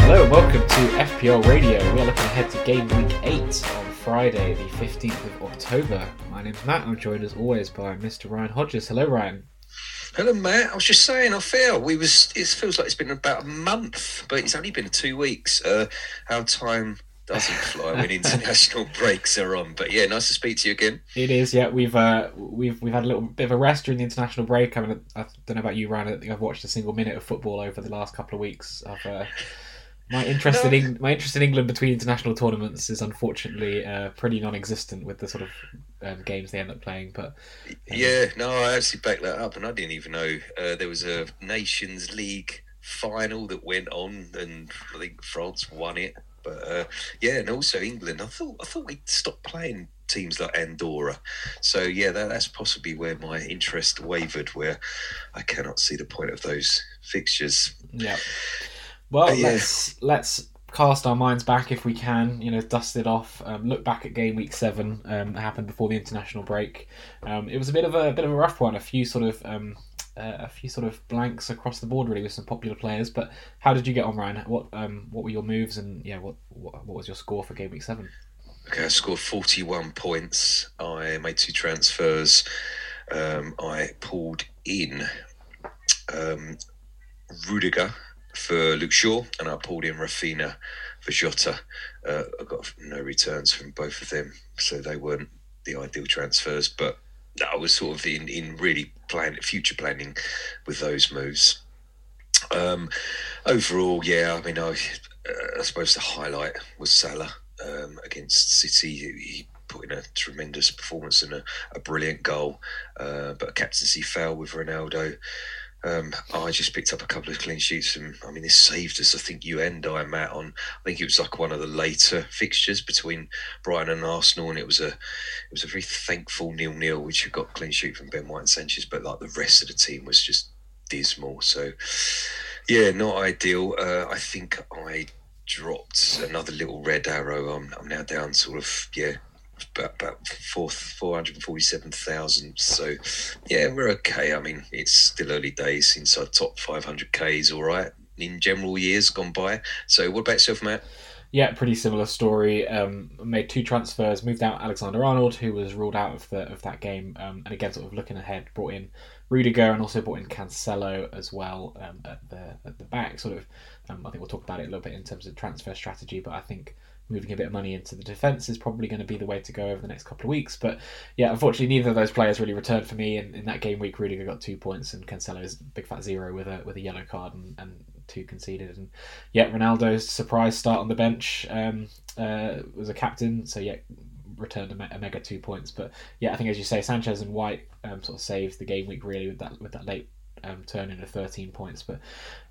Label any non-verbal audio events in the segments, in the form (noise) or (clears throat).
Hello and welcome to FPL Radio. We're looking ahead to game week 8 on Friday, the 15th of October. My name's Matt. I'm joined as always by Mr. Ryan Hodges. Hello, Ryan. Hello, Matt. I was just saying, I feel we was. It feels like it's been about a month, but it's only been two weeks. Uh, how time doesn't fly when international (laughs) breaks are on. But yeah, nice to speak to you again. It is, yeah. We've uh, we've we've had a little bit of a rest during the international break. I mean, I don't know about you, Ryan. I don't think I've watched a single minute of football over the last couple of weeks. I've. Uh, my interest No. in Eng- my interest in England between international tournaments is unfortunately uh, pretty non-existent with the sort of um, games they end up playing. But Yeah, no, I actually backed that up, and I didn't even know uh, there was a Nations League final that went on, and I think France won it. But uh, yeah, and also England. I thought I thought we'd stop playing teams like Andorra. So yeah, that, that's possibly where my interest wavered, where I cannot see the point of those fixtures. Yeah. Well, yeah. let's let's cast our minds back if we can. You know, dust it off. Um, look back at game week seven um, that happened before the international break. Um, it was a bit of a, bit of a rough one. A few sort of um, uh, a few sort of blanks across the board really with some popular players. But how did you get on, Ryan? What um, what were your moves and yeah, what what, what was your score for game week seven? Okay, I scored 41 points. I made two transfers. Um, I pulled in um, Rudiger for Luke Shaw, and I pulled in Raphinha for Jota. Uh, I got no returns from both of them, so they weren't the ideal transfers. But I was sort of in, in really plan future planning with those moves. Um, overall, yeah, I mean, I, uh, I suppose the highlight was Salah um, against City. He, put in a tremendous performance and a, a brilliant goal, uh, but a captaincy fail with Ronaldo. Um, I just picked up a couple of clean sheets, and I mean, this saved us. I think you and I, Matt, on I think it was like one of the later fixtures between Brighton and Arsenal, and it was a it was a very thankful nil nil, which you got clean sheet from Ben White and Sanchez, but like the rest of the team was just dismal. So, yeah, not ideal. Uh, I think I dropped another little red arrow. I'm, I'm now down sort of, yeah, about, four, 447,000. So, yeah, we're okay. I mean, it's still early days inside top 500k is all right in general years gone by. So, what about yourself, Matt? Yeah, pretty similar story. Um, made two transfers, moved out Alexander Arnold, who was ruled out of the of that game, um, and again, sort of looking ahead, brought in Rudiger and also brought in Cancelo as well um, at the at the back. Sort of, um, I think we'll talk about it a little bit in terms of transfer strategy, but I think moving a bit of money into the defence is probably going to be the way to go over the next couple of weeks. But yeah, unfortunately, neither of those players really returned for me. In, in that game week, Rudiger got two points, and Cancelo is big fat zero with a with a yellow card and, and two conceded. And yeah, Ronaldo's surprise start on the bench um, uh, was a captain, so yeah, returned a, me- a mega two points. But yeah, I think as you say, Sanchez and White um, sort of saved the game week really with that with that late um, turn into 13 points. But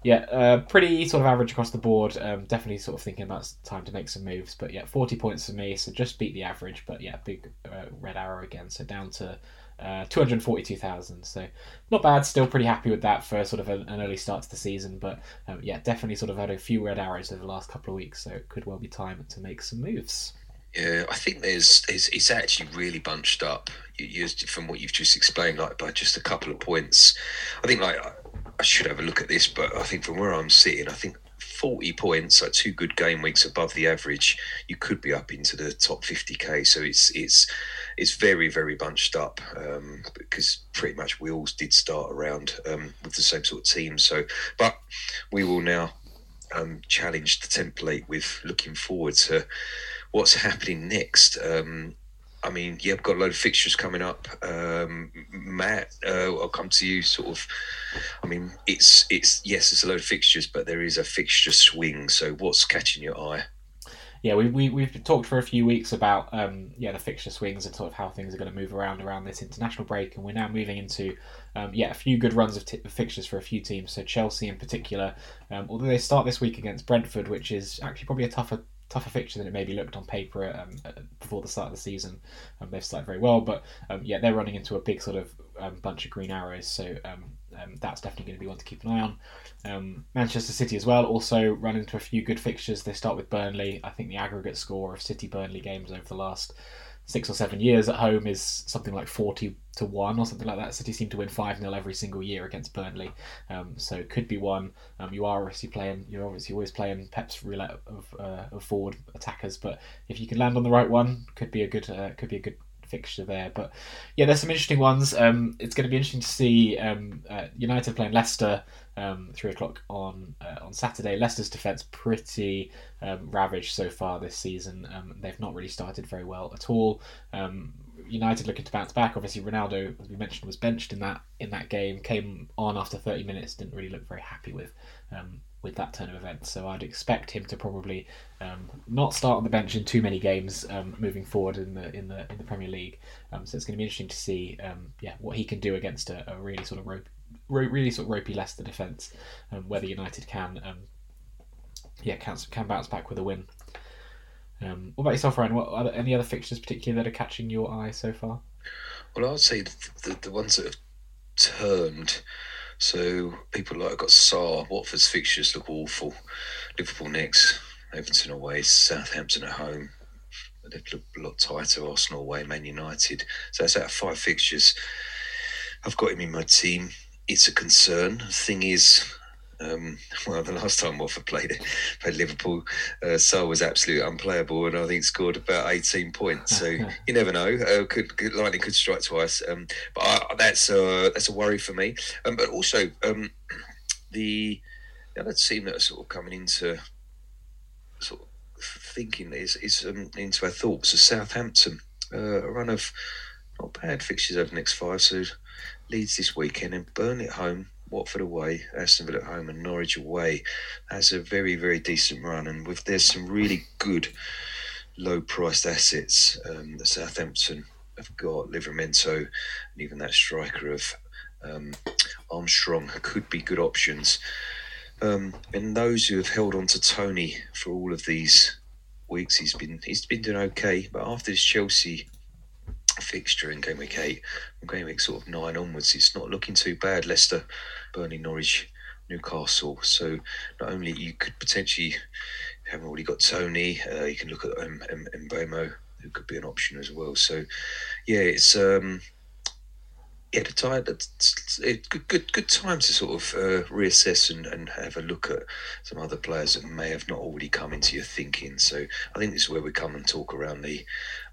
yeah, uh, pretty sort of average across the board. Um, definitely sort of thinking about time to make some moves. But yeah, 40 points for me, so just beat the average. But yeah, big uh, red arrow again, so down to. Uh, 242,000, so not bad. Still pretty happy with that for sort of an, an early start to the season. But um, yeah, definitely sort of had a few red arrows over the last couple of weeks, so it could well be time to make some moves. Yeah, I think there's, there's it's actually really bunched up. You, you, from what you've just explained, like by just a couple of points. I think like I, I should have a look at this, but I think from where I'm sitting, I think 40 points, like two good game weeks above the average, you could be up into the top 50k. So it's it's it's very very bunched up um, because pretty much we all did start around um, with the same sort of team. So, but we will now um, challenge the template with looking forward to what's happening next. Um, I mean, yeah, I've got a load of fixtures coming up. Um, Matt, uh, I'll come to you. Sort of. I mean, it's it's yes, it's a load of fixtures, but there is a fixture swing. So, what's catching your eye? Yeah, we, we, we've talked for a few weeks about um, yeah the fixture swings and sort of how things are going to move around around this international break, and we're now moving into um, yeah a few good runs of t- fixtures for a few teams. So Chelsea in particular, um, although they start this week against Brentford, which is actually probably a tougher tougher fixture than it maybe looked on paper um, uh, before the start of the season. Um, they've started very well, but um, yeah, they're running into a big sort of um, bunch of green arrows. So um, um, that's definitely going to be one to keep an eye on. Manchester City as well also run into a few good fixtures. They start with Burnley. I think the aggregate score of City Burnley games over the last six or seven years at home is something like 40 to 1 or something like that. City seem to win 5 0 every single year against Burnley. Um, so it could be one. Um, you are obviously playing, you're obviously always playing Pep's roulette of, uh, of forward attackers, but if you can land on the right one, could be a good, uh, could be a good fixture there. But yeah, there's some interesting ones. Um, it's going to be interesting to see um, uh, United playing Leicester um, three o'clock on uh, on Saturday. Leicester's defence pretty um, ravaged so far this season. Um, they've not really started very well at all. Um, United looking to bounce back. Obviously, Ronaldo, as we mentioned, was benched in that in that game. Came on after 30 minutes. Didn't really look very happy with um, with that turn of events. So I'd expect him to probably um, not start on the bench in too many games um, moving forward in the in the in the Premier League. Um, so it's going to be interesting to see, um, yeah, what he can do against a, a really sort of rope, really sort of ropey Leicester defence. Um, whether United can, um, yeah, can can bounce back with a win. What about yourself, Ryan? What are any other fixtures particularly that are catching your eye so far? Well, I'd say the, the, the ones that have turned. So people like I've got Sarr. Watford's fixtures look awful. Liverpool next, Everton away, Southampton at home. They look a lot tighter. Arsenal away, Man United. So that's out of five fixtures. I've got him in my team. It's a concern. The thing is, um, (laughs) well, the last time Watford played played Liverpool, uh, Sarr was absolutely unplayable, and I think scored about eighteen points. So (laughs) you never know. Uh, could, could lightning could strike twice. Um, but I, that's a that's a worry for me. Um, but also um, (clears throat) the the other team that are sort of coming into sort of thinking is is um, into our thoughts is Southampton. Uh, a run of not bad fixtures over the next five. So Leeds this weekend and Burnley at home. Watford away, Aston Villa at home, and Norwich away. That's a very, very decent run. And with there's some really good low-priced assets. Um, the Southampton have got Livramento, and even that striker of um, Armstrong could be good options. Um, and those who have held on to Tony for all of these weeks, he's been he's been doing okay. But after this Chelsea fixture in game week eight, from game week sort of nine onwards, it's not looking too bad. Leicester, Burnley, Norwich, Newcastle. So not only you could potentially haven't already got Tony, uh, you can look at um, M- Mbeumo, who could be an option as well. So yeah, it's um, yeah, the time it's good, good, good time to sort of uh, reassess and, and have a look at some other players that may have not already come into your thinking. So I think this is where we come and talk around the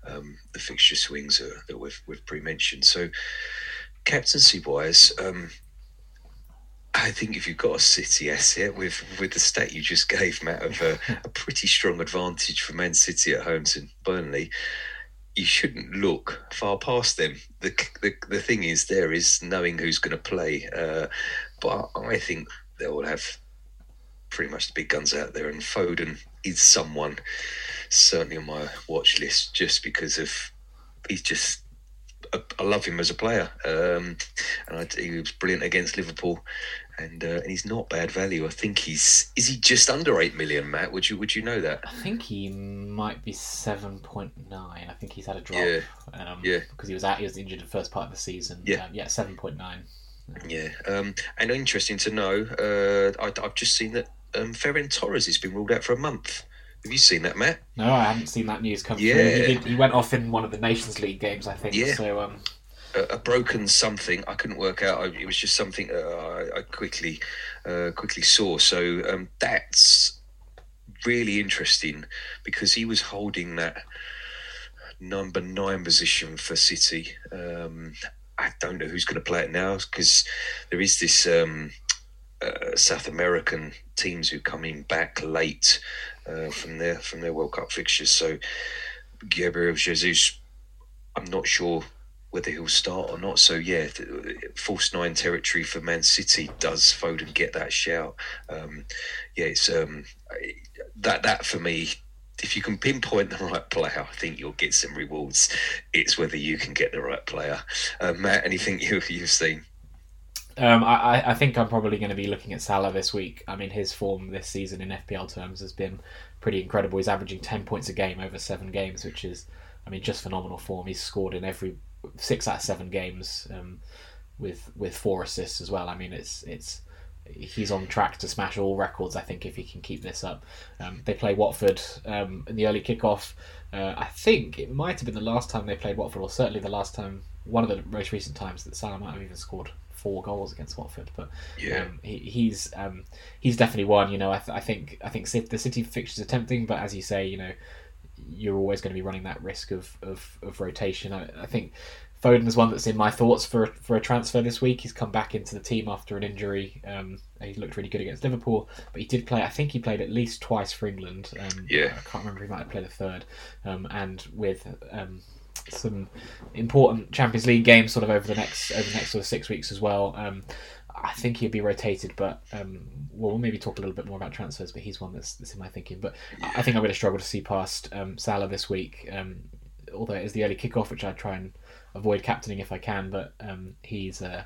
um, the fixture swings uh, that we've we've pre-mentioned. So captaincy wise, um, I think if you've got a City asset with with the stat you just gave, Matt, of a, (laughs) a pretty strong advantage for Man City at home to Burnley you shouldn't look far past them. The, the, the thing is, there is knowing who's going to play. Uh, but I think they will have pretty much the big guns out there, and Foden is someone certainly on my watch list just because of he's just. I love him as a player, um, and I, he was brilliant against Liverpool and uh, and he's not bad value. I think he's is he just under eight million, Matt? Would you would you know that? I think he might be seven point nine. I think he's had a drop. Yeah, um, yeah. Because he was out, he was injured the first part of the season. Yeah, um, yeah, seven point nine. Yeah, um, and interesting to know. Uh, I, have just seen that um, Ferran Torres has been ruled out for a month. Have you seen that, Matt? No, I haven't seen that news come Yeah. through. He, did, he went off in one of the Nations League games, I think. Yeah. So um, a, a broken something. I couldn't work out. I, it was just something uh, I, I quickly uh, quickly saw. So um, that's really interesting because he was holding that number nine position for City. Um, I don't know who's going to play it now because there is this um, uh, South American teams who come in back late uh, from their from their World Cup fixtures. So Gabriel Jesus, I'm not sure whether he'll start or not. So yeah, false nine territory for Man City. Does Foden get that shout? Um, yeah, it's um, that that for me. If you can pinpoint the (laughs) right player, I think you'll get some rewards. It's whether you can get the right player. Uh, Matt, anything (laughs) you, you've seen? Um, I, I- think I'm probably going to be looking at Salah this week. I mean, his form this season in FPL terms has been pretty incredible. He's averaging 10 points a game over seven games, which is, I mean, just phenomenal form. He's scored in every six out of seven games um, with with four assists as well. I mean, it's it's he's on track to smash all records. I think if he can keep this up, um, they play Watford um, in the early kickoff. Uh, I think it might have been the last time they played Watford, or certainly the last time, one of the most recent times that Salah might have even scored four goals against Watford. But Yeah. um, he, he's um, he's definitely one. You know, I, th- I think I think the City fixtures are tempting, but as you say, you know, you're always going to be running that risk of of, of rotation. I, I think Foden's one that's in my thoughts for for a transfer this week. He's come back into the team after an injury. Um, he looked really good against Liverpool, but he did play. I think he played at least twice for England. Um, Yeah. I can't remember. He might have played a third, um, and with. Um, some important Champions League games sort of over the next over the next sort of six weeks as well. Um, I think he'll be rotated, but um, well, we'll maybe talk a little bit more about transfers. But he's one that's, that's in my thinking. But I think I'm going to struggle to see past um, Salah this week. Um, although it is the early kickoff, which I try and avoid captaining if I can. But um, he's uh,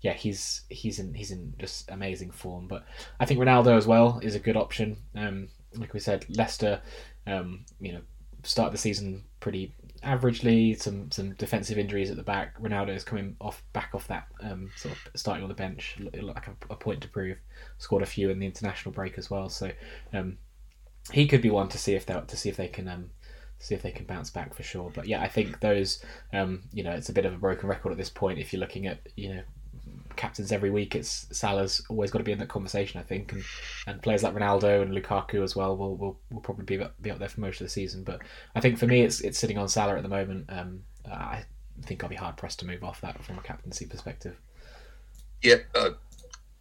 yeah, he's he's in he's in just amazing form. But I think Ronaldo as well is a good option. Um, like we said, Leicester, um, you know, start the season pretty averagely. Some some defensive injuries at the back. Ronaldo is coming off back off that um, sort of starting on the bench, like a, a point to prove. Scored a few in the international break as well. So um, he could be one to see if they to see if they can um, see if they can bounce back for sure. But yeah, I think those um, you know it's a bit of a broken record at this point. If you're looking at you know captains every week, it's Salah's always got to be in that conversation. I think, and, and players like Ronaldo and Lukaku as well will will, will probably be up, be up there for most of the season. But I think for me, it's it's sitting on Salah at the moment. Um, I think I'll be hard pressed to move off that from a captaincy perspective. Yeah, uh,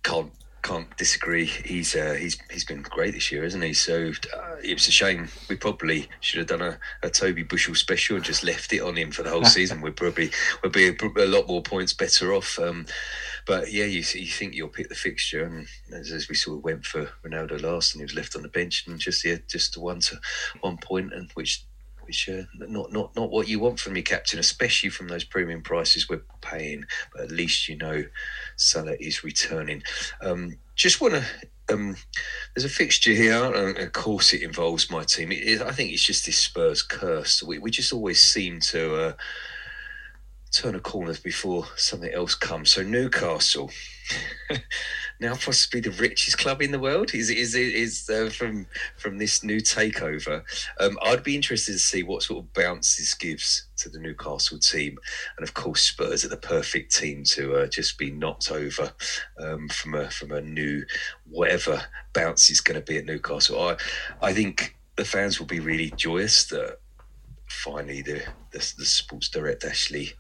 can't can't disagree. He's uh, he's he's been great this year, isn't he? So uh, it was a shame. We probably should have done a, a Toby Bushell special and just left it on him for the whole (laughs) season. We'd probably would be a, a lot more points better off. Um, but yeah, you you think you'll pick the fixture, and as, as we sort of went for Ronaldo last, and he was left on the bench, and just yeah, just one to one point, and which which uh, not not not what you want from your captain, especially from those premium prices we're paying. But at least you know Salah is returning. Um, just want to. Um, there's a fixture here, and of course it involves my team. It, it- I think it's just this Spurs curse. We, we just always seem to uh, turn a corner before something else comes. So Newcastle, (laughs) now possibly the richest club in the world, is is is uh, from from this new takeover. Um, I'd be interested to see what sort of bounce this gives to the Newcastle team, and of course Spurs are the perfect team to uh, just be knocked over um, from a from a new whatever bounce is going to be at Newcastle. I I think the fans will be really joyous that finally the the, the Sports Direct Ashley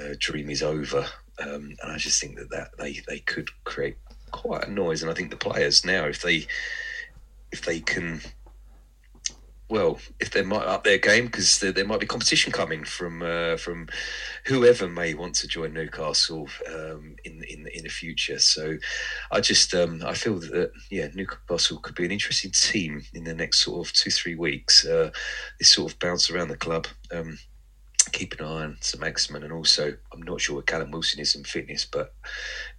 uh, dream is over, um, and I just think that, that they they could create quite a noise, and I think the players now if they if they can. Well, if they might up their game because there, there might be competition coming from uh, from whoever may want to join Newcastle um, in in in the future. So, I just um, I feel that yeah, Newcastle could be an interesting team in the next sort of two three weeks. Uh, this sort of bounce around the club. Um, keep an eye on St Maximin, and also I'm not sure what Callum Wilson is in fitness, but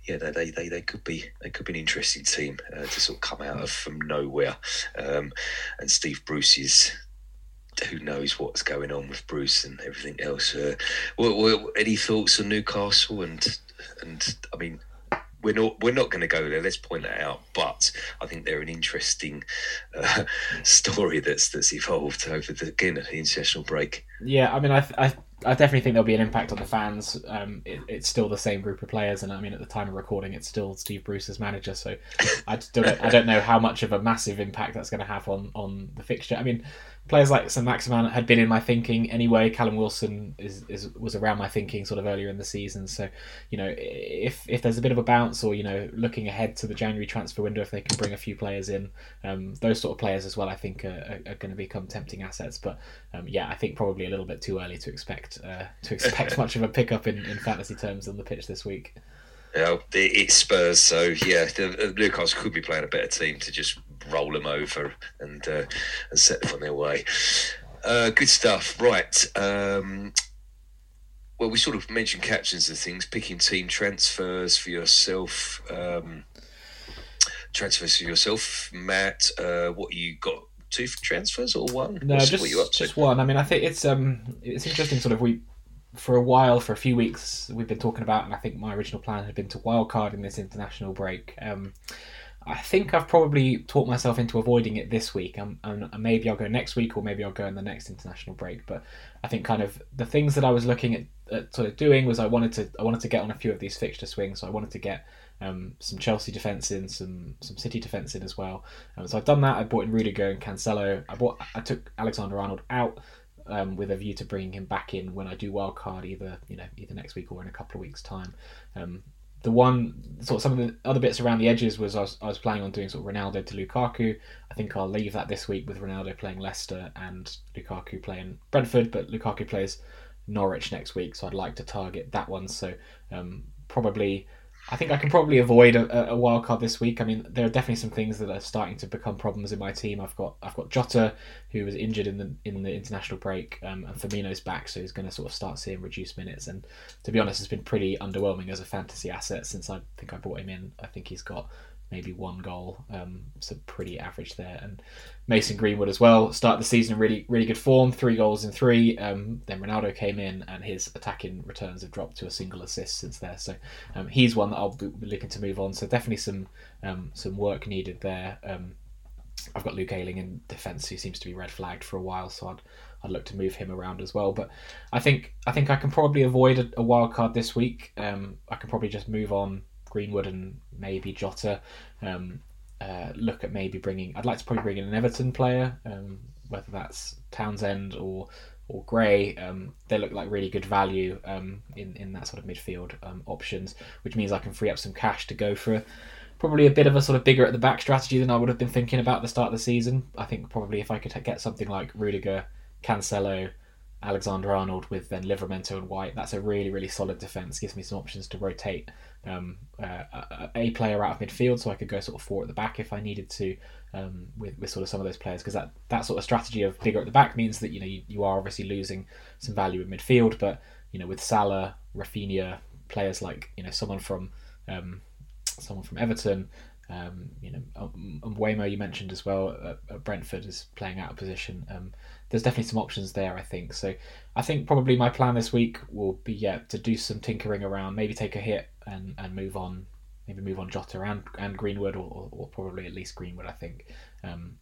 yeah, they they, they, could be they could be an interesting team uh, to sort of come out of from nowhere. Um, and Steve Bruce is. Who knows what's going on with Bruce and everything else? Uh, what, what, any thoughts on Newcastle and and I mean we're not we're not going to go there. Let's point that out. But I think they're an interesting uh, (laughs) story that's that's evolved over the again the international break. Yeah, I mean, I, I, I definitely think there'll be an impact on the fans. Um, it, it's still the same group of players, and I mean, at the time of recording, it's still Steve Bruce's manager. So I don't, I don't know how much of a massive impact that's going to have on on the fixture. I mean, players like St Maximin had been in my thinking anyway. Callum Wilson is, is was around my thinking sort of earlier in the season. So you know, if if there's a bit of a bounce, or you know, looking ahead to the January transfer window, if they can bring a few players in, um, those sort of players as well, I think are, are, are going to become tempting assets. But um, yeah, I think probably a little bit too early to expect uh, to expect (laughs) much of a pickup in, in fantasy terms on the pitch this week. Yeah, it's Spurs, so yeah, the, the Newcastle could be playing a better team to just roll them over and uh, and set them on their way. Uh, good stuff, right? Um, well, we sort of mentioned captions and things, picking team transfers for yourself. Um, transfers for yourself, Matt. Uh, what you got? Two transfers or one? No, What's- just what you up to? just one. I mean, I think it's um it's interesting. Sort of we for a while, for a few weeks, we've been talking about, and I think my original plan had been to wildcard in this international break. Um, I think I've probably taught myself into avoiding it this week, and, and maybe I'll go next week, or maybe I'll go in the next international break. But I think kind of the things that I was looking at, at sort of doing was I wanted to I wanted to get on a few of these fixture swings. So I wanted to get um, some Chelsea defence in, some some City defence in as well. Um, so I've done that. I bought in Rudiger and Cancelo. I bought I took Alexander Arnold out um, with a view to bringing him back in when I do wildcard either you know either next week or in a couple of weeks time. Um, the one sort of some of the other bits around the edges was I was, I was planning on doing sort of Ronaldo to Lukaku. I think I'll leave that this week with Ronaldo playing Leicester and Lukaku playing Brentford, but Lukaku plays Norwich next week, so I'd like to target that one. So um, probably I think I can probably avoid a, a wild card this week. I mean, there are definitely some things that are starting to become problems in my team. I've got I've got Jota, who was injured in the in the international break, um, and Firmino's back, so he's going to sort of start seeing reduced minutes. And to be honest, it's been pretty underwhelming as a fantasy asset since I think I brought him in. I think he's got maybe one goal. Um, so pretty average there. And Mason Greenwood as well. Start the season in really really good form. Three goals in three. Um, then Ronaldo came in and his attacking returns have dropped to a single assist since there. So um, he's one that I'll be looking to move on. So definitely some um, some work needed there. Um, I've got Luke Ayling in defence who seems to be red flagged for a while, so I'd I'd look to move him around as well. But I think I think I can probably avoid a, a wild card this week. Um, I can probably just move on Greenwood and maybe Jota. Um, uh, look at maybe bringing. I'd like to probably bring in an Everton player, um, whether that's Townsend or or Gray. Um, they look like really good value um, in in that sort of midfield um, options, which means I can free up some cash to go for. Probably a bit of a sort of bigger at the back strategy than I would have been thinking about at the start of the season. I think probably if I could get something like Rudiger, Cancelo, Alexander Arnold with then Livramento and White. That's a really, really solid defence. Gives me some options to rotate um, uh, a player out of midfield, so I could go sort of four at the back if I needed to, um, with, with sort of some of those players. Because that, that sort of strategy of bigger at the back means that you know you, you are obviously losing some value in midfield, but you know with Salah, Raphinha, players like you know someone from um, someone from Everton. Um, you know, um, Mbeumo you mentioned as well at, at Brentford is playing out of position. There's definitely some options there, I think. So I think probably my plan this week will be yeah to do some tinkering around, maybe take a hit and, and move on, maybe move on Jota and, and Greenwood, or, or probably at least Greenwood, I think, um,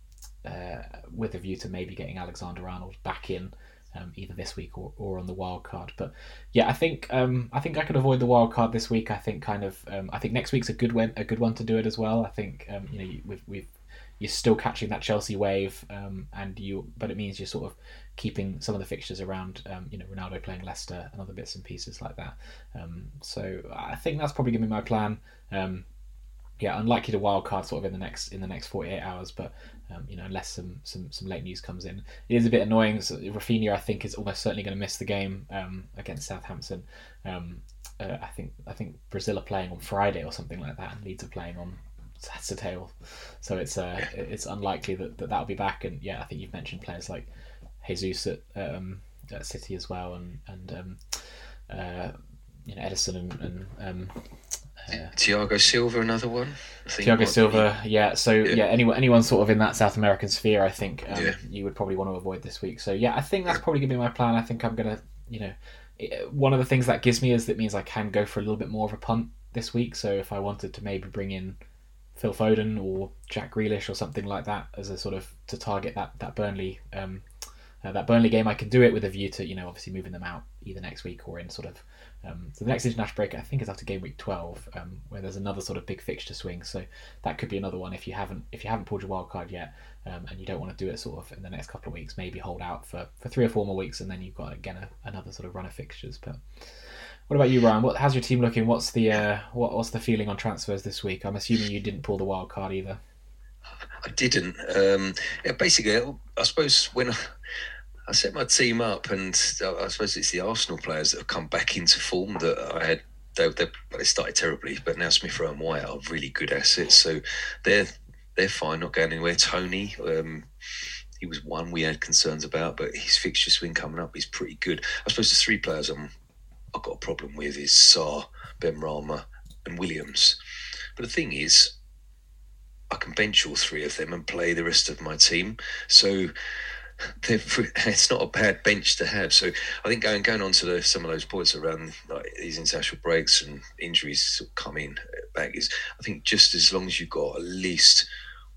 uh, with a view to maybe getting Alexander Arnold back in. Um, either this week or, or on the wild card. But yeah, I think um, I think I could avoid the wild card this week. I think kind of um, I think next week's a good one a good one to do it as well. I think um, you know we've, we've you're still catching that Chelsea wave, um, and you but it means you're sort of keeping some of the fixtures around, um, you know, Ronaldo playing Leicester and other bits and pieces like that. Um, so I think that's probably to be my plan. Um, yeah, unlikely to wild card sort of in the next in the next 48 hours, but um, you know, unless some, some some late news comes in, it is a bit annoying. So Raphinha, I think, is almost certainly going to miss the game um, against Southampton. Uh, I think I think Brazil are playing on Friday or something like that, and Leeds are playing on Saturday, so it's uh, it's unlikely that, that that'll be back. And yeah, I think you've mentioned players like Jesus at, um, at City as well, and and um, uh, you know Ederson and, and um, uh, Thiago Silva, another one. Thiago Silva, yeah. So yeah. yeah, anyone anyone sort of in that South American sphere, I think um, yeah. you would probably want to avoid this week. So yeah, I think that's probably gonna be my plan. I think I'm gonna, you know, one of the things that gives me is that means I can go for a little bit more of a punt this week. So if I wanted to maybe bring in Phil Foden or Jack Grealish or something like that as a sort of to target that that Burnley um, uh, that Burnley game, I can do it with a view to you know obviously moving them out either next week or in sort of um, so the next international break I think is after game week twelve, um, where there's another sort of big fixture swing. So that could be another one if you haven't if you haven't pulled your wild card yet, um, and you don't want to do it sort of in the next couple of weeks. Maybe hold out for, for three or four more weeks, and then you've got again a, another sort of run of fixtures. But what about you, Ryan? What how's your team looking? What's the uh, what, what's the feeling on transfers this week? I'm assuming you didn't pull the wild card either. I didn't. Um, yeah, basically, I suppose when I set my team up, and I suppose it's the Arsenal players that have come back into form that I had. They, they, they started terribly, but now Smith Rowe and White are really good assets, so they're they're fine, not going anywhere. Tony, um, he was one we had concerns about, but his fixture swing coming up is pretty good. I suppose the three players I'm I've got a problem with is Sarr, Benrahma, and Williams. But the thing is, I can bench all three of them and play the rest of my team. So (laughs) (laughs) it's not a bad bench to have. So I think going going on to the, some of those points around like these international breaks and injuries coming back is I think just as long as you've got at least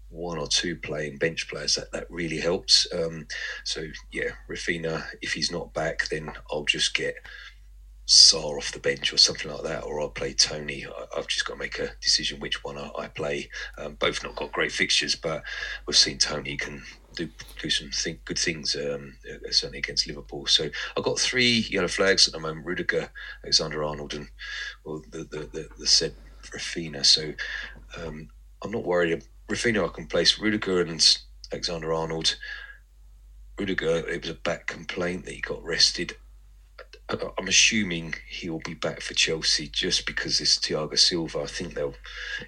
one or two playing bench players that that really helps. Um, so yeah, Raphinha, if he's not back, then I'll just get Sarr off the bench or something like that, or I'll play Tony. I, have just got to make a decision which one I, play. Um, both not got great fixtures, but we've seen Tony can do do some good things, um, uh, certainly against Liverpool. So I've got three yellow flags at the moment: Rudiger, Alexander Arnold, and well, the the, the, the said Raphinha. So um, I'm not worried. Raphinha I can place Rudiger and Alexander Arnold. Rudiger, it was a back complaint that he got rested I'm assuming he'll be back for Chelsea just because it's Thiago Silva. I think they'll,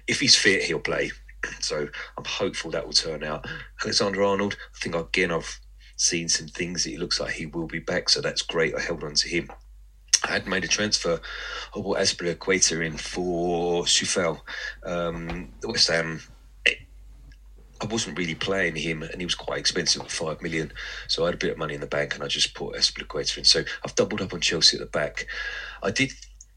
if he's fit, he'll play. (clears throat) So I'm hopeful that will turn out. Alexander Arnold, I think again I've seen some things that he looks like he will be back, so that's great. I held on to him. I had made a transfer. I bought Azpilicueta in for Coufal. Um, West Ham I wasn't really playing him, and he was quite expensive at five million. So I had a bit of money in the bank, and I just put Azpilicueta in. So I've doubled up on Chelsea at the back. I did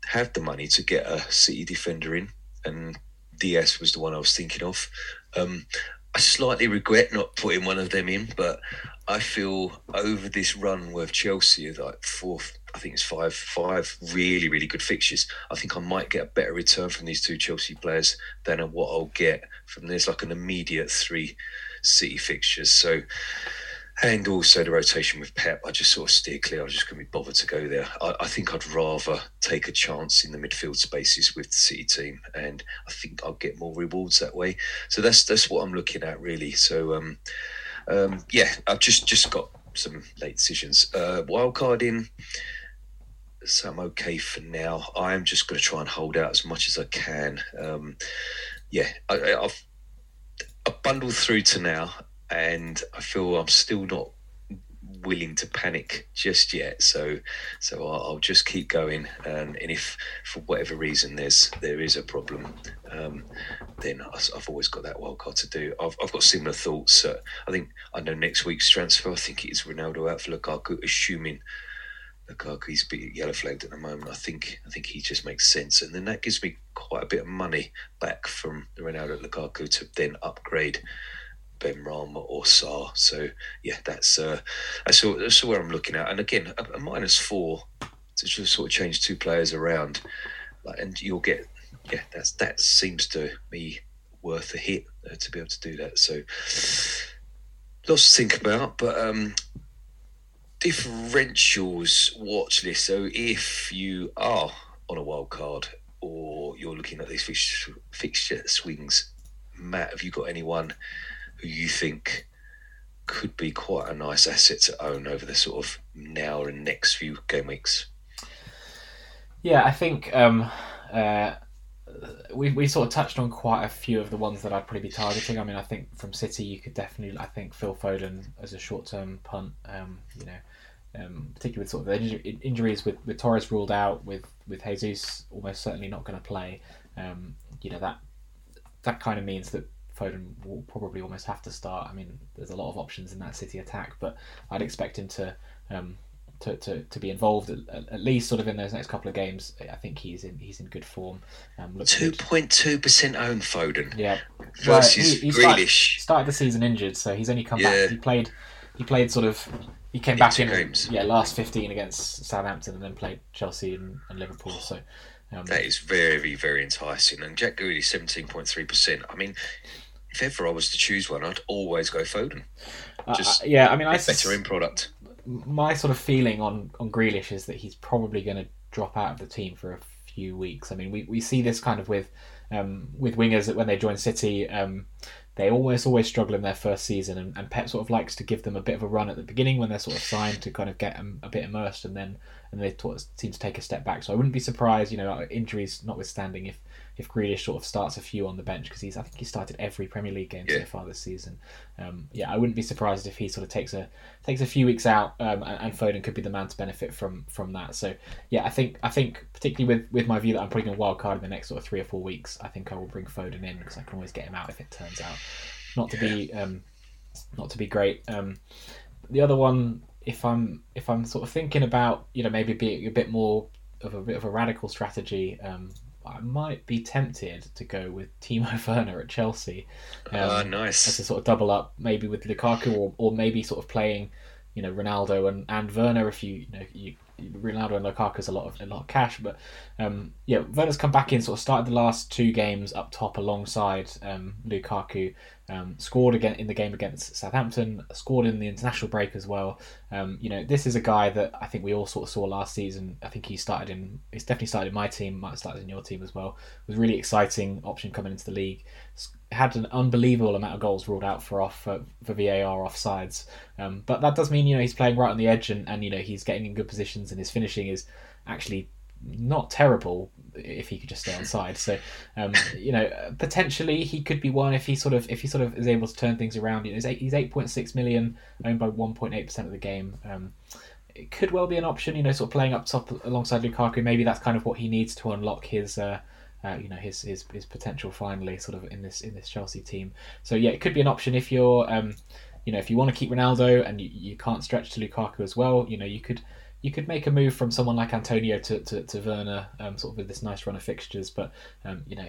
have the money to get a City defender in, and Dias was the one I was thinking of. Um, I slightly regret not putting one of them in, but I feel over this run with Chelsea, like fourth, I think it's five, five really, really good fixtures. I think I might get a better return from these two Chelsea players than what I'll get from there's like an immediate three City fixtures. So, and also the rotation with Pep, I just sort of steer clear. I'm just going to be bothered to go there. I, I, think I'd rather take a chance in the midfield spaces with the City team, and I think I'll get more rewards that way. So that's that's what I'm looking at really. So, um, um, yeah, I've just just got some late decisions. Uh, wild card in. So I'm okay for now. I'm just going to try and hold out as much as I can. Um, yeah, I, have I've bundled through to now, and I feel I'm still not willing to panic just yet. So, so I'll, I'll just keep going, and, and, if for whatever reason there's there is a problem, um, then I've always got that wild card to do. I've, I've got similar thoughts. Uh, I think I know next week's transfer. I think it is Ronaldo out for Lukaku, assuming Lukaku's being yellow flagged at the moment. I think I think he just makes sense, and then that gives me quite a bit of money back from the Ronaldo Lukaku to then upgrade Benrahma or Sarr. So yeah, that's uh, that's, that's where I'm looking at. And again, a, a minus four to just sort of change two players around, like, and you'll get yeah, that's that seems to me worth a hit uh, to be able to do that. So lots to think about, but um, differentials watch list. So if you are on a wild card or you're looking at these fixture, swings, Matt, have you got anyone who you think could be quite a nice asset to own over the sort of now and next few game weeks? Yeah, I think um, uh, we we sort of touched on quite a few of the ones that I'd probably be targeting. I mean, I think from City, you could definitely, I think Phil Foden as a short term punt. Um, you know, um, particularly with sort of the injuries with, with Torres ruled out, with with Jesus almost certainly not going to play. Um, you know that that kind of means that Foden will probably almost have to start. I mean, there's a lot of options in that City attack, but I'd expect him to um, to, to, to be involved at, at, least sort of in those next couple of games. I think he's in he's in good form. Um, Two point two percent own Foden. Yeah, versus well, he, he Grealish. Started, started, the season injured, so he's only come yeah. back. He played he played sort of he came back in games. yeah last fifteen against Southampton and then played Chelsea and, and Liverpool. So um, that is very very enticing. And Jack Grealish seventeen point three percent. I mean, if ever I was to choose one, I'd always go Foden. Uh, Just uh, yeah, I mean, I better in product. My sort of feeling on on Grealish is that he's probably going to drop out of the team for a few weeks. I mean, we, we see this kind of with um, with wingers that when they join City. Um, they always always struggle in their first season, and, and Pep sort of likes to give them a bit of a run at the beginning when they're sort of signed to kind of get them a bit immersed, and then and they seem to take a step back. So I wouldn't be surprised, you know, injuries notwithstanding, if if Grealish sort of starts a few on the bench because he's I think he started every Premier League game yeah. so far this season. Um, yeah, I wouldn't be surprised if he sort of takes a takes a few weeks out, um, and, and, Foden could be the man to benefit from from that. So yeah, I think I think particularly with with my view that I'm probably going to wild card in the next sort of three or four weeks, I think I will bring Foden in because I can always get him out if it turns out not to be um, not to be great. Um, the other one, if I'm if I'm sort of thinking about you know maybe being a bit more of a bit of a radical strategy, um, I might be tempted to go with Timo (laughs) Werner at Chelsea. Um, oh, nice. As a sort of double up, maybe with Lukaku, or, or maybe sort of playing, you know, Ronaldo and, and Werner if you you know you Ronaldo and Lukaku's a lot of a lot of cash, but um, yeah, Werner's come back in, sort of started the last two games up top alongside um, Lukaku, um, scored again in the game against Southampton, scored in the international break as well. Um, you know, this is a guy that I think we all sort of saw last season. I think he started in, he's definitely started in my team, might have started in your team as well. It was really exciting option coming into the league. Had an unbelievable amount of goals ruled out for off for, for VAR offsides, um, but that does mean you know he's playing right on the edge and, and you know he's getting in good positions and his finishing is actually not terrible if he could just stay on side. So, um, you know, potentially he could be one if he sort of if he sort of is able to turn things around. You know, he's eight point six million, owned by one point eight percent of the game. Um, it could well be an option. You know, sort of playing up top alongside Lukaku. Maybe that's kind of what he needs to unlock his. Uh, uh, you know his, his his potential finally sort of in this in this Chelsea team. So yeah, it could be an option if you're um, you know if you want to keep Ronaldo and you, you can't stretch to Lukaku as well. You know you could you could make a move from someone like Antonio to, to, to Werner, um, sort of with this nice run of fixtures, but um, you know,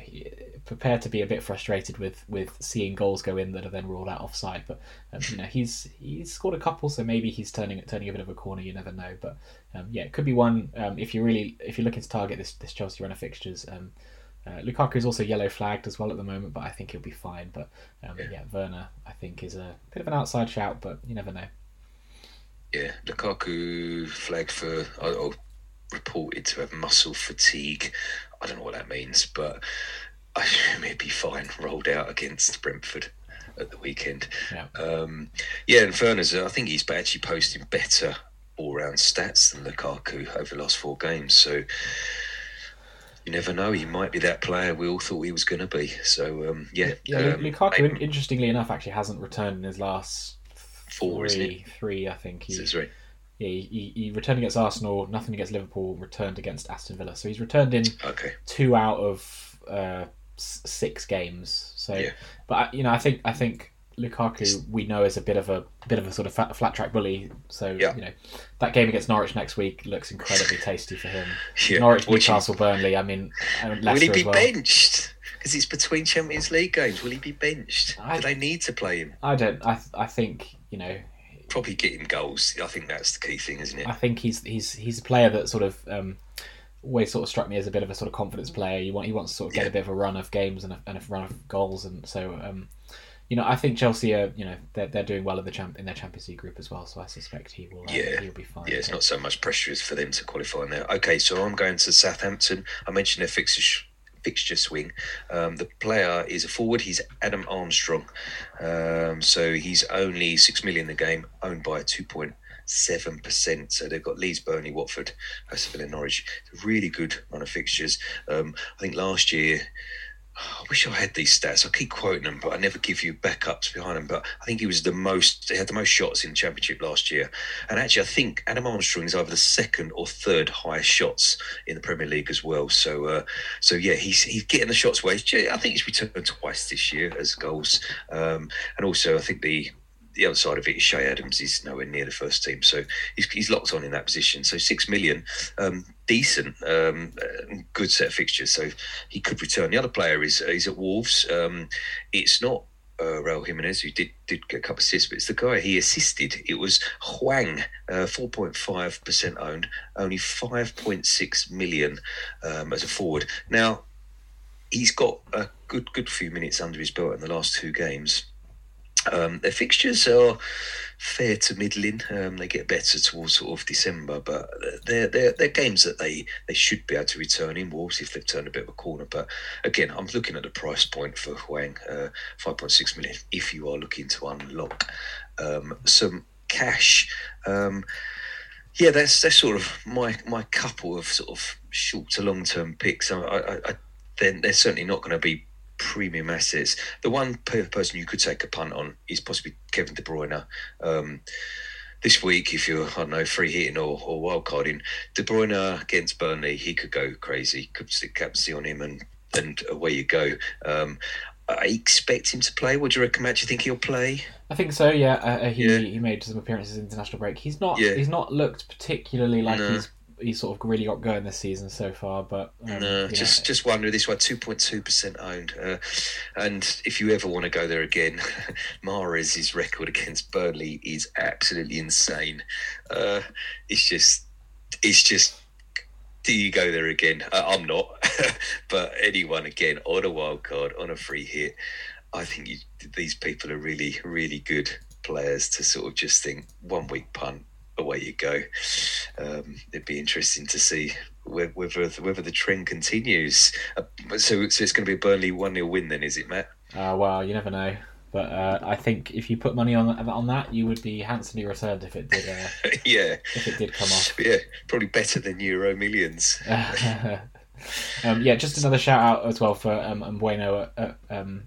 prepare to be a bit frustrated with, with seeing goals go in that are then ruled out offside. But um, you know, he's he's scored a couple, so maybe he's turning turning a bit of a corner. You never know, but um, yeah, it could be one um, if you really if you're looking to target this this Chelsea run of fixtures. Um, uh, Lukaku is also yellow flagged as well at the moment, but I think he'll be fine. But yeah. yeah, Werner I think is a bit of an outside shout, but you never know. Yeah, Lukaku flagged for or reported to have muscle fatigue. I don't know what that means, but I assume he'd be fine. (laughs) Rolled out against Brentford at the weekend. Yeah, um, yeah and Werner's, I think he's actually posting better all-round stats than Lukaku over the last four games. So you never know. He might be that player we all thought he was going to be. So um, yeah, yeah. Um, Lukaku, interestingly enough, actually hasn't returned in his last four, three, three, I think. He, three. Yeah, he, he, returned against Arsenal, nothing against Liverpool, returned against Aston Villa. So he's returned in okay. two out of uh, six games. So, yeah. but you know, I think I think Lukaku we know is a bit of a bit of a sort of flat, flat track bully. So yeah. you know, that game against Norwich next week looks incredibly (laughs) tasty for him. Yeah. Norwich, Newcastle, Burnley. I mean, will he be well. benched? Because it's between Champions League games. Will he be benched? I, Do they need to play him? I don't. I I think you know probably getting goals. I think that's the key thing, isn't it? I think he's he's he's a player that sort of um, always sort of struck me as a bit of a sort of confidence player. You want he wants to sort of get yeah. a bit of a run of games and a, and a run of goals, and so um, you know I think Chelsea are you know they're, they're doing well in the champ in their Champions League group as well. So I suspect he will. Uh, yeah, he'll be fine. Yeah, it's not so much pressure for them to qualify now. Okay, so I'm going to Southampton. I mentioned their fixtures fixture swing. Um, the player is a forward. He's Adam Armstrong. Um, so he's only six million a game, owned by two point seven percent. So they've got Leeds, Burnley, Watford, Villa, Norwich. Really good run of fixtures. Um, I think last year I wish I had these stats. I keep quoting them, but I never give you backups behind them. But I think he was the most, he had the most shots in the Championship last year. And actually, I think Adam Armstrong is either the second or third highest shots in the Premier League as well. So, uh, so yeah, he's he's getting the shots where I think he's returned twice this year as goals. Um, and also, I think the the other side of it is Che Adams is nowhere near the first team, so he's, he's locked on in that position. So six million, um, decent, um, uh, good set of fixtures. So he could return. The other player is is at Wolves. Um, it's not uh, Raul Jimenez, who did did get a couple of assists, but it's the guy he assisted. It was Hwang, uh, four point five percent owned, only five point six million um, as a forward. Now he's got a good good few minutes under his belt in the last two games. Um, their fixtures are fair to middling. Um, they get better towards sort of December, but they're, they're, they're games that they, they should be able to return in Wolves if they've turned a bit of a corner. But again, I'm looking at the price point for Hwang, uh, 5.6 million, if you are looking to unlock um, some cash. Um, yeah, that's that's sort of my my couple of sort of short to long term picks. I, I, I, they're, they're certainly not going to be premium assets. The one person you could take a punt on is possibly Kevin De Bruyne. Um, this week, if you're, I don't know, free hitting or, or wild carding, De Bruyne against Burnley, he could go crazy. Could stick captaincy on him and, and away you go. Um, I expect him to play. What do you reckon, Matt? Do you think he'll play? I think so. Yeah, uh, he Yeah. he made some appearances in international break. He's not Yeah. he's not looked particularly like No. he's he's sort of really got going this season so far. But um, no, know, just just wonder this one, two point two percent owned. Uh, and if you ever want to go there again, (laughs) Mahrez's record against Burnley is absolutely insane. Uh, it's just, it's just. Do you go there again? Uh, I'm not, (laughs) but anyone again on a wild card on a free hit. I think you, these people are really, really good players to sort of just think one week punt, away you go. Um, it'd be interesting to see whether whether the trend continues. Uh, so, so it's going to be a Burnley one 0 win then, is it, Matt? uh, well, you never know. But uh, I think if you put money on on that, you would be handsomely returned if it did uh, (laughs) yeah, if it did come off. (laughs) yeah, probably better than Euro Millions. (laughs) um, yeah, just another shout out as well for um, Mbeumo at, at, um,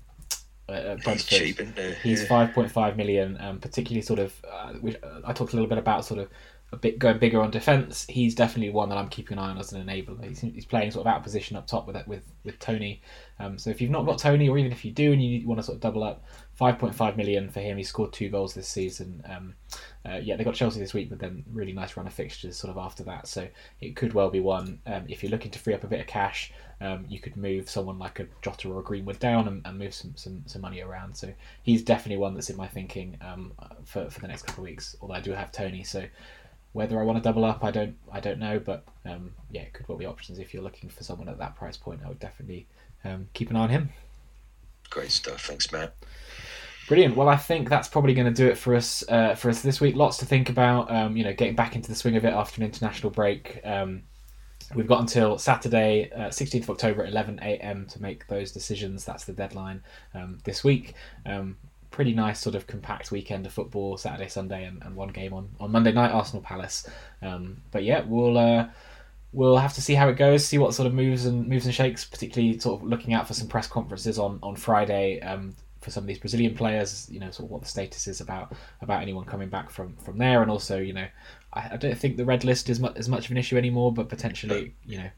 He's cheap, isn't he? He's Yeah. five point five million. Um, particularly sort of, uh, which, uh, I talked a little bit about sort of a bit going bigger on defence. He's definitely one that I'm keeping an eye on as an enabler. He's, he's playing sort of out of position up top with with with Toney. Um, so if you've not got Toney, or even if you do and you want to sort of double up, five point five million for him. He scored two goals this season. Um, uh, yeah, they got Chelsea this week, but then really nice run of fixtures sort of after that. So it could well be one. Um, if you're looking to free up a bit of cash, um, you could move someone like a Jota or a Greenwood down and, and move some, some, some money around. So he's definitely one that's in my thinking um, for, for the next couple of weeks. Although I do have Toney, so whether I want to double up, I don't I don't know. But um, yeah, it could well be options if you're looking for someone at that price point. I would definitely um, keep an eye on him. Great stuff. Thanks, Matt. Brilliant. Well, I think that's probably going to do it for us uh, for us this week. Lots to think about. Um, you know, getting back into the swing of it after an international break. Um, we've got until Saturday, uh, 16th of October at 11 a.m. to make those decisions. That's the deadline um, this week. Pretty nice sort of compact weekend of football, Saturday, Sunday, and, and one game on, on Monday night, Arsenal Palace. Um, but yeah, we'll. Uh, We'll have to see how it goes, see what sort of moves and moves and shakes, particularly sort of looking out for some press conferences on on Friday um, for some of these Brazilian players. You know, sort of what the status is about about anyone coming back from from there, and also you know, I, I don't think the red list is much as much of an issue anymore, but potentially you know,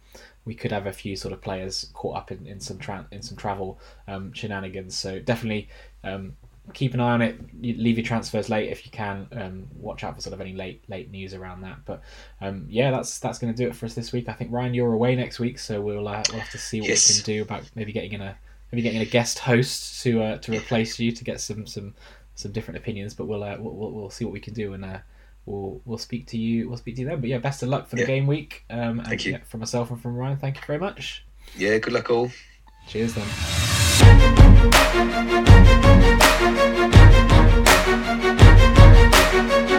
we could have a few sort of players caught up in, in some tra- in some travel um, shenanigans. So definitely. Um, keep an eye on it. You leave your transfers late if you can. Um, watch out for sort of any late late news around that. But um, yeah, that's that's going to do it for us this week. I think Ryan, you're away next week, so we'll uh, we'll have to see what Yes. we can do about maybe getting in a maybe getting a guest host to uh, to replace you to get some some some different opinions. But we'll uh, we'll, we'll, we'll see what we can do and. Uh, We'll, we'll speak to you. We'll speak to you then. But yeah, best of luck for the Yeah. game week. Um, and, Thank you. Yeah, from myself and from Ryan, thank you very much. Yeah, good luck all. Cheers then. Thank you.